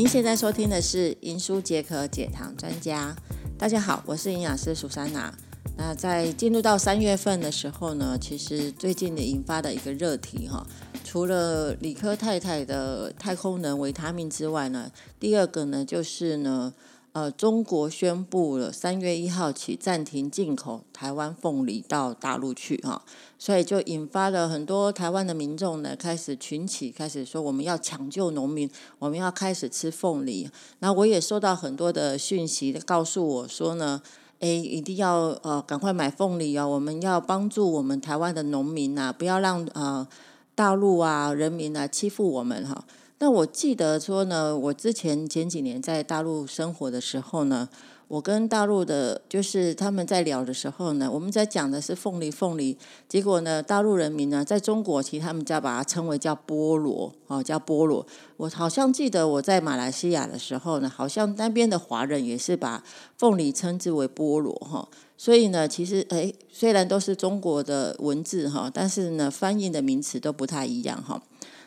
您现在收听的是《银书解渴解糖专家》。大家好，我是营养师苏珊娜。那在进入到三月份的时候呢，其实最近的引发的一个热题哈，除了理科太太的太空能维他命之外呢，第二个呢就是呢。呃，中国宣布了三月一号起暂停进口台湾凤梨到大陆去哈，所以就引发了很多台湾的民众呢开始群起，开始说我们要抢救农民，我们要开始吃凤梨。那我也收到很多的讯息，告诉我说呢，哎，一定要呃赶快买凤梨哦，我们要帮助我们台湾的农民呐，不要让呃大陆啊人民啊欺负我们哈。那我记得说呢，我之前前几年在大陆生活的时候呢，我跟大陆的，就是他们在聊的时候呢，我们在讲的是凤梨，凤梨。结果呢，大陆人民呢，在中国其实他们叫把它称为叫菠萝，哦，叫菠萝。我好像记得我在马来西亚的时候呢，好像那边的华人也是把凤梨称之为菠萝，哈。所以呢，其实诶，虽然都是中国的文字哈，但是呢，翻译的名词都不太一样哈。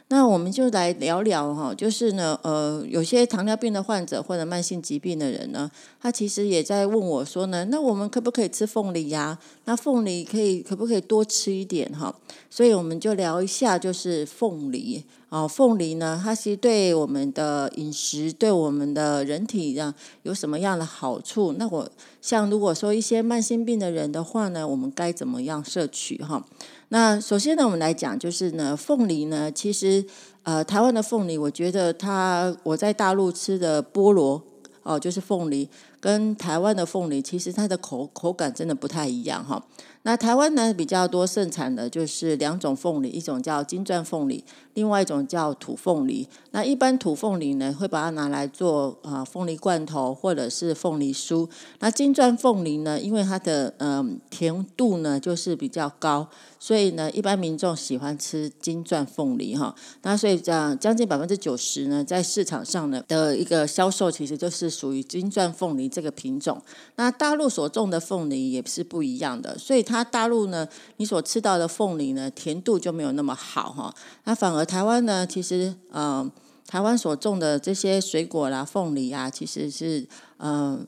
那我们就来聊聊哈，就是呢，呃，有些糖尿病的患者或者慢性疾病的人呢，他其实也在问我说呢，那我们可不可以吃凤梨呀？那凤梨可以可不可以多吃一点哈？所以我们就聊一下，就是凤梨啊，凤梨呢，它其实对我们的饮食，对我们的人体上有什么样的好处？那我像如果说一些慢性病的人的话呢，我们该怎么样摄取哈？那首先呢，我们来讲，就是呢，凤梨呢，其实呃，台湾的凤梨，我觉得它我在大陆吃的菠萝哦，就是凤梨，跟台湾的凤梨，其实它的口口感真的不太一样哈。那台湾呢比较多盛产的就是两种凤梨，一种叫金钻凤梨，另外一种叫土凤梨。那一般土凤梨呢会把它拿来做啊凤梨罐头或者是凤梨酥。那金钻凤梨呢，因为它的嗯甜度呢就是比较高，所以呢一般民众喜欢吃金钻凤梨哈。那所以讲将近百分之九十呢在市场上呢的一个销售其实就是属于金钻凤梨这个品种。那大陆所种的凤梨也是不一样的，所以它。它大陆呢，你所吃到的凤梨呢，甜度就没有那么好哈。那反而台湾呢，其实呃，台湾所种的这些水果啦，凤梨啊，其实是呃，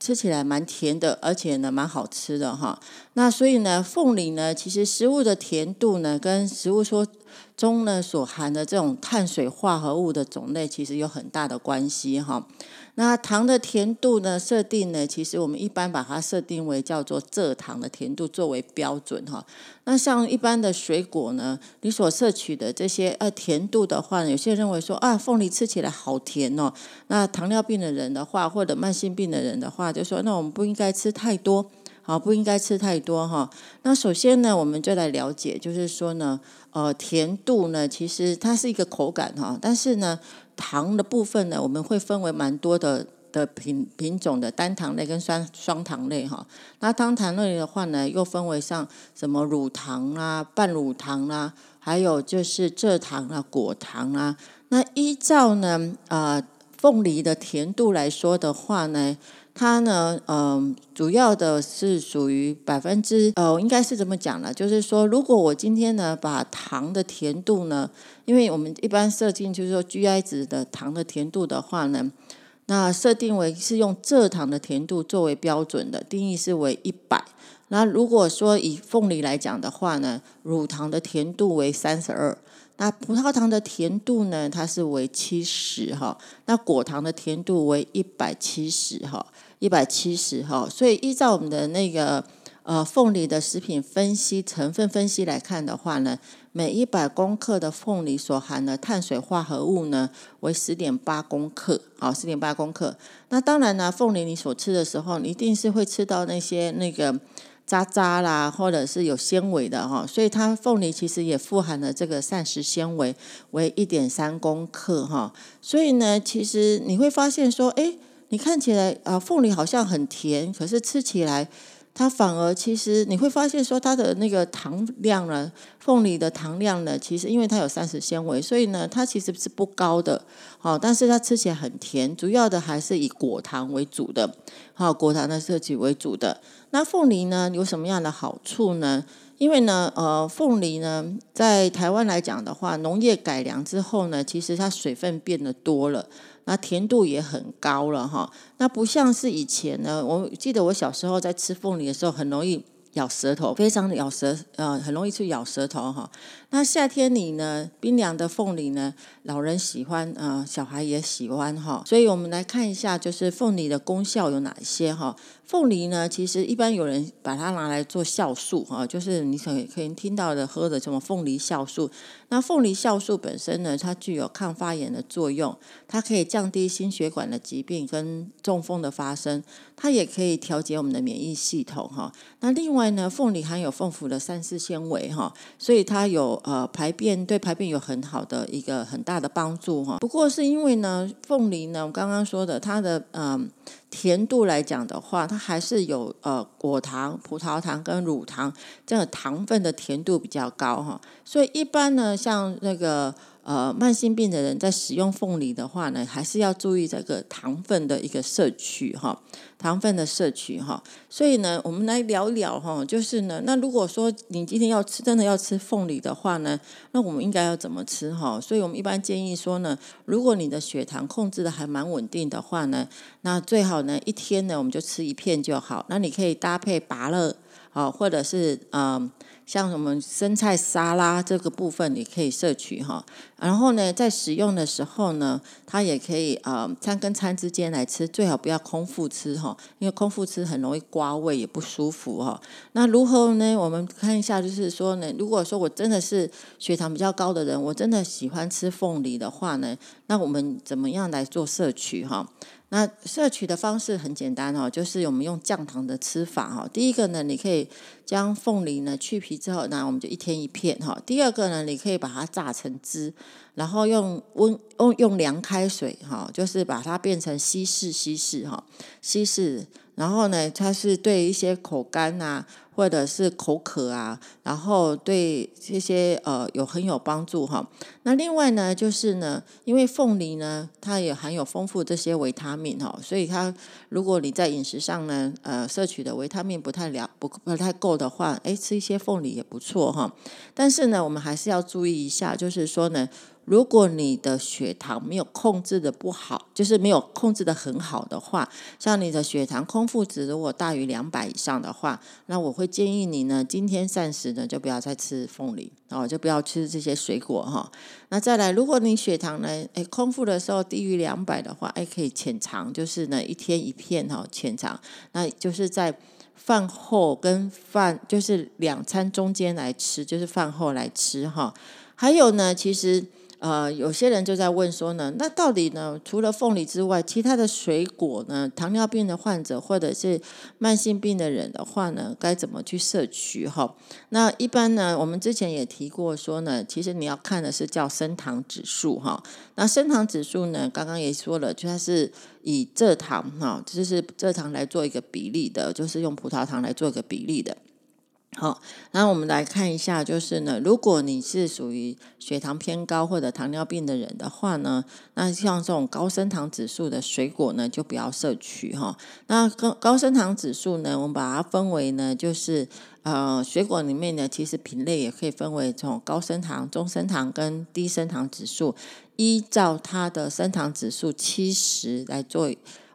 吃起来蛮甜的，而且呢，蛮好吃的哈。那所以呢，凤梨呢，其实食物的甜度呢，跟食物说中呢所含的这种碳水化合物的种类，其实有很大的关系哈。那糖的甜度呢？设定呢？其实我们一般把它设定为叫做蔗糖的甜度作为标准哈。那像一般的水果呢，你所摄取的这些呃甜度的话，有些人认为说啊，凤梨吃起来好甜哦。那糖尿病的人的话，或者慢性病的人的话，就说那我们不应该吃太多，好，不应该吃太多哈。那首先呢，我们就来了解，就是说呢，呃，甜度呢，其实它是一个口感哈，但是呢。糖的部分呢，我们会分为蛮多的的品品种的单糖类跟双双糖类哈。那单糖类的话呢，又分为像什么乳糖啊、半乳糖啊，还有就是蔗糖啊、果糖啊。那依照呢，呃，凤梨的甜度来说的话呢。它呢，嗯，主要的是属于百分之，呃，应该是这么讲了，就是说，如果我今天呢，把糖的甜度呢，因为我们一般设定就是说 GI 值的糖的甜度的话呢，那设定为是用蔗糖的甜度作为标准的，定义是为一百。那如果说以凤梨来讲的话呢，乳糖的甜度为三十二。那葡萄糖的甜度呢？它是为七十哈，那果糖的甜度为一百七十哈，一百七十哈。所以依照我们的那个呃凤梨的食品分析成分分析来看的话呢，每一百公克的凤梨所含的碳水化合物呢为十点八公克，好，十点八公克。那当然呢，凤梨你所吃的时候，你一定是会吃到那些那个。渣渣啦，或者是有纤维的哈，所以它凤梨其实也富含了这个膳食纤维为一点三公克哈，所以呢，其实你会发现说，哎，你看起来啊，凤梨好像很甜，可是吃起来。它反而其实你会发现说它的那个糖量呢，凤梨的糖量呢，其实因为它有膳食纤维，所以呢它其实是不高的，好，但是它吃起来很甜，主要的还是以果糖为主的，好，果糖的摄取为主的。那凤梨呢有什么样的好处呢？因为呢，呃，凤梨呢，在台湾来讲的话，农业改良之后呢，其实它水分变得多了，那甜度也很高了哈。那不像是以前呢，我记得我小时候在吃凤梨的时候，很容易。咬舌头，非常咬舌，呃，很容易去咬舌头哈。那夏天里呢，冰凉的凤梨呢，老人喜欢，呃，小孩也喜欢哈。所以我们来看一下，就是凤梨的功效有哪些哈。凤梨呢，其实一般有人把它拿来做酵素哈，就是你可可以听到的喝的什么凤梨酵素。那凤梨酵素本身呢，它具有抗发炎的作用，它可以降低心血管的疾病跟中风的发生，它也可以调节我们的免疫系统哈。那另外呢，凤梨含有丰富的膳食纤维哈，所以它有呃排便对排便有很好的一个很大的帮助哈。不过是因为呢，凤梨呢，我刚刚说的它的嗯。甜度来讲的话，它还是有呃果糖、葡萄糖跟乳糖这个糖分的甜度比较高哈，所以一般呢，像那个。呃，慢性病的人在使用凤梨的话呢，还是要注意这个糖分的一个摄取哈，糖分的摄取哈。所以呢，我们来聊聊哈，就是呢，那如果说你今天要吃，真的要吃凤梨的话呢，那我们应该要怎么吃哈？所以我们一般建议说呢，如果你的血糖控制的还蛮稳定的话呢，那最好呢一天呢我们就吃一片就好。那你可以搭配芭乐啊，或者是嗯。像什么生菜沙拉这个部分，你可以摄取哈。然后呢，在使用的时候呢，它也可以呃餐跟餐之间来吃，最好不要空腹吃哈，因为空腹吃很容易刮胃，也不舒服哈。那如何呢？我们看一下，就是说呢，如果说我真的是血糖比较高的人，我真的喜欢吃凤梨的话呢，那我们怎么样来做摄取哈？那摄取的方式很简单哦，就是我们用降糖的吃法哈。第一个呢，你可以将凤梨呢去皮之后，那我们就一天一片哈。第二个呢，你可以把它榨成汁，然后用温用用凉开水哈，就是把它变成稀释稀释哈，稀释。然后呢，它是对一些口干啊。或者是口渴啊，然后对这些呃有很有帮助哈。那另外呢，就是呢，因为凤梨呢，它也含有丰富这些维他命哈，所以它如果你在饮食上呢，呃，摄取的维他命不太了不不太够的话，哎，吃一些凤梨也不错哈。但是呢，我们还是要注意一下，就是说呢。如果你的血糖没有控制的不好，就是没有控制的很好的话，像你的血糖空腹值如果大于两百以上的话，那我会建议你呢，今天暂时呢就不要再吃凤梨哦，就不要吃这些水果哈。那再来，如果你血糖呢，诶空腹的时候低于两百的话，诶可以浅尝，就是呢一天一片哈，浅尝，那就是在饭后跟饭就是两餐中间来吃，就是饭后来吃哈。还有呢，其实。呃，有些人就在问说呢，那到底呢，除了凤梨之外，其他的水果呢，糖尿病的患者或者是慢性病的人的话呢，该怎么去摄取哈？那一般呢，我们之前也提过说呢，其实你要看的是叫升糖指数哈。那升糖指数呢，刚刚也说了，就它是以蔗糖哈，就是蔗糖来做一个比例的，就是用葡萄糖来做一个比例的。好，那我们来看一下，就是呢，如果你是属于血糖偏高或者糖尿病的人的话呢，那像这种高升糖指数的水果呢，就不要摄取哈。那高高升糖指数呢，我们把它分为呢，就是呃，水果里面呢，其实品类也可以分为这种高升糖、中升糖跟低升糖指数，依照它的升糖指数七十来做。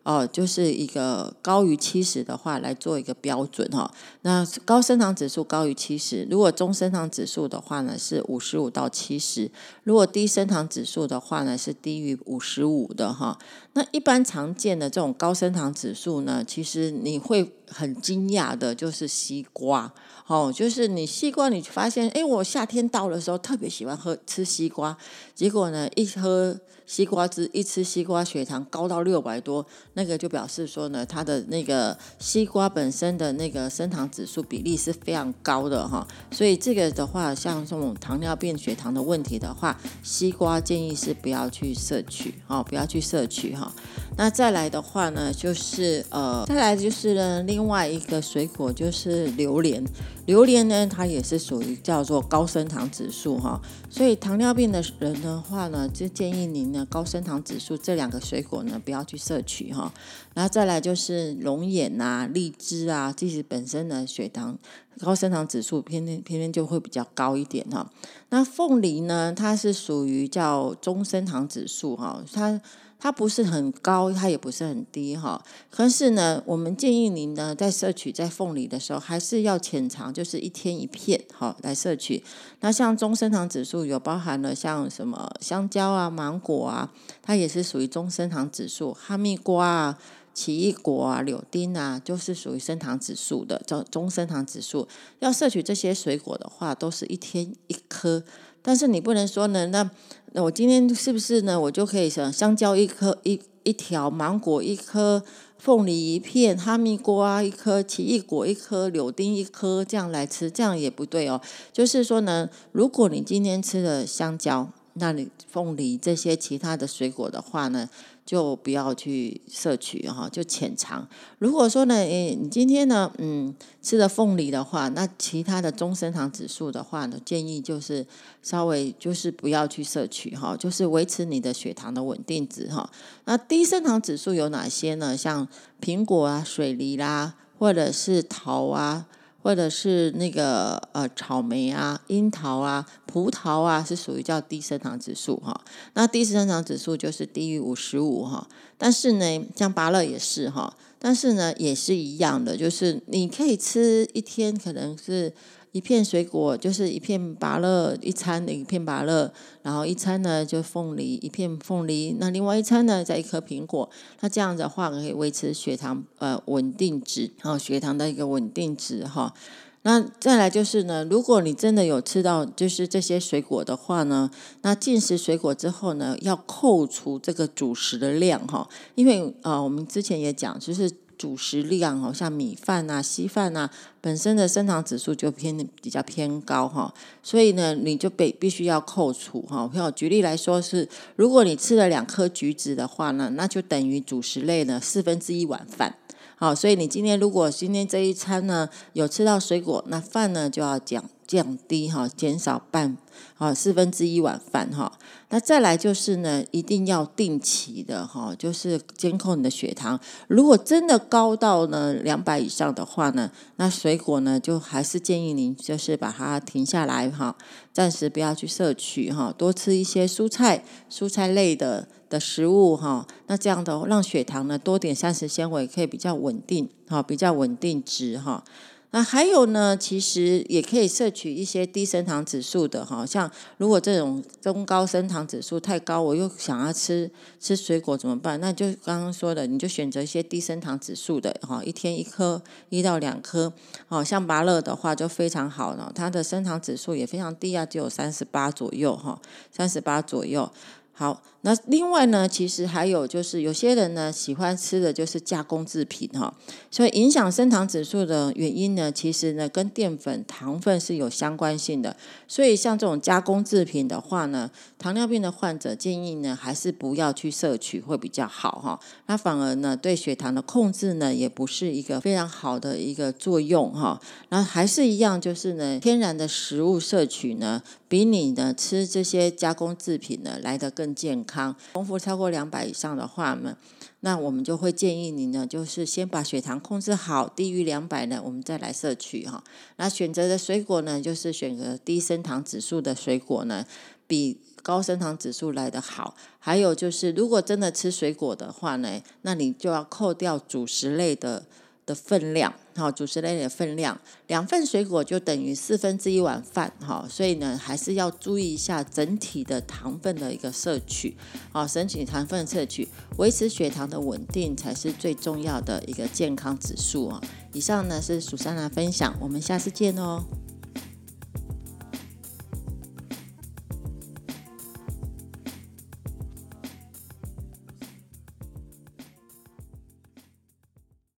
哦，就是一个高于七十的话来做一个标准哈。那高升糖指数高于七十，如果中升糖指数的话呢是五十五到七十，如果低升糖指数的话呢是低于五十五的哈。那一般常见的这种高升糖指数呢，其实你会很惊讶的，就是西瓜哦，就是你西瓜你发现，哎，我夏天到的时候特别喜欢喝吃西瓜，结果呢一喝。西瓜汁一吃，西瓜血糖高到六百多，那个就表示说呢，它的那个西瓜本身的那个升糖指数比例是非常高的哈，所以这个的话，像这种糖尿病血糖的问题的话，西瓜建议是不要去摄取哦，不要去摄取哈。那再来的话呢，就是呃，再来就是呢，另另外一个水果就是榴莲，榴莲呢，它也是属于叫做高升糖指数哈，所以糖尿病的人的话呢，就建议您呢高升糖指数这两个水果呢不要去摄取哈。然后再来就是龙眼啊、荔枝啊，其实本身的血糖高升糖指数偏偏偏偏就会比较高一点哈。那凤梨呢，它是属于叫中升糖指数哈，它。它不是很高，它也不是很低哈。可是呢，我们建议您呢，在摄取在凤梨的时候，还是要浅尝，就是一天一片哈来摄取。那像中升糖指数有包含了像什么香蕉啊、芒果啊，它也是属于中升糖指数。哈密瓜啊、奇异果啊、柳丁啊，就是属于升糖指数的中中升糖指数。要摄取这些水果的话，都是一天一颗。但是你不能说呢，那那我今天是不是呢？我就可以想香蕉一颗一一条，芒果一颗，凤梨一片，哈密瓜一颗，奇异果一颗，柳丁一颗，这样来吃，这样也不对哦。就是说呢，如果你今天吃了香蕉，那你凤梨这些其他的水果的话呢？就不要去摄取哈，就浅尝。如果说呢，诶，你今天呢，嗯，吃了凤梨的话，那其他的中升糖指数的话呢，建议就是稍微就是不要去摄取哈，就是维持你的血糖的稳定值哈。那低升糖指数有哪些呢？像苹果啊、水梨啦，或者是桃啊。或者是那个呃草莓啊、樱桃啊、葡萄啊，是属于叫低升糖指数哈。那低升糖指数就是低于五十五哈。但是呢，像芭乐也是哈。但是呢，也是一样的，就是你可以吃一天，可能是。一片水果就是一片芭乐，一餐的一片芭乐，然后一餐呢就凤梨，一片凤梨，那另外一餐呢再一颗苹果，那这样的话可以维持血糖呃稳定值，哦血糖的一个稳定值哈。那再来就是呢，如果你真的有吃到就是这些水果的话呢，那进食水果之后呢，要扣除这个主食的量哈，因为啊我们之前也讲就是。主食量哦，像米饭啊、稀饭啊，本身的升糖指数就偏比较偏高哈，所以呢，你就被必须要扣除哈。我举例来说是，如果你吃了两颗橘子的话呢，那就等于主食类呢四分之一碗饭。好，所以你今天如果今天这一餐呢有吃到水果，那饭呢就要降降低哈，减少半啊四分之一碗饭哈。那再来就是呢，一定要定期的哈，就是监控你的血糖。如果真的高到呢两百以上的话呢，那水果呢就还是建议您就是把它停下来哈，暂时不要去摄取哈，多吃一些蔬菜、蔬菜类的。的食物哈，那这样的让血糖呢多点膳食纤维，可以比较稳定哈，比较稳定值哈。那还有呢，其实也可以摄取一些低升糖指数的哈，像如果这种中高升糖指数太高，我又想要吃吃水果怎么办？那就刚刚说的，你就选择一些低升糖指数的哈，一天一颗一到两颗，哦，像芭乐的话就非常好了，它的升糖指数也非常低啊，只有三十八左右哈，三十八左右。好，那另外呢，其实还有就是有些人呢喜欢吃的就是加工制品哈，所以影响升糖指数的原因呢，其实呢跟淀粉、糖分是有相关性的。所以像这种加工制品的话呢，糖尿病的患者建议呢还是不要去摄取会比较好哈。那反而呢对血糖的控制呢也不是一个非常好的一个作用哈。那还是一样，就是呢天然的食物摄取呢。比你呢吃这些加工制品呢来得更健康。空腹超过两百以上的话呢，那我们就会建议你呢，就是先把血糖控制好，低于两百呢，我们再来摄取哈。那选择的水果呢，就是选择低升糖指数的水果呢，比高升糖指数来得好。还有就是，如果真的吃水果的话呢，那你就要扣掉主食类的。的分量，哈，主食类的分量，两份水果就等于四分之一碗饭，哈，所以呢，还是要注意一下整体的糖分的一个摄取，啊，整体糖分摄取，维持血糖的稳定才是最重要的一个健康指数啊。以上呢是蜀珊娜分享，我们下次见哦。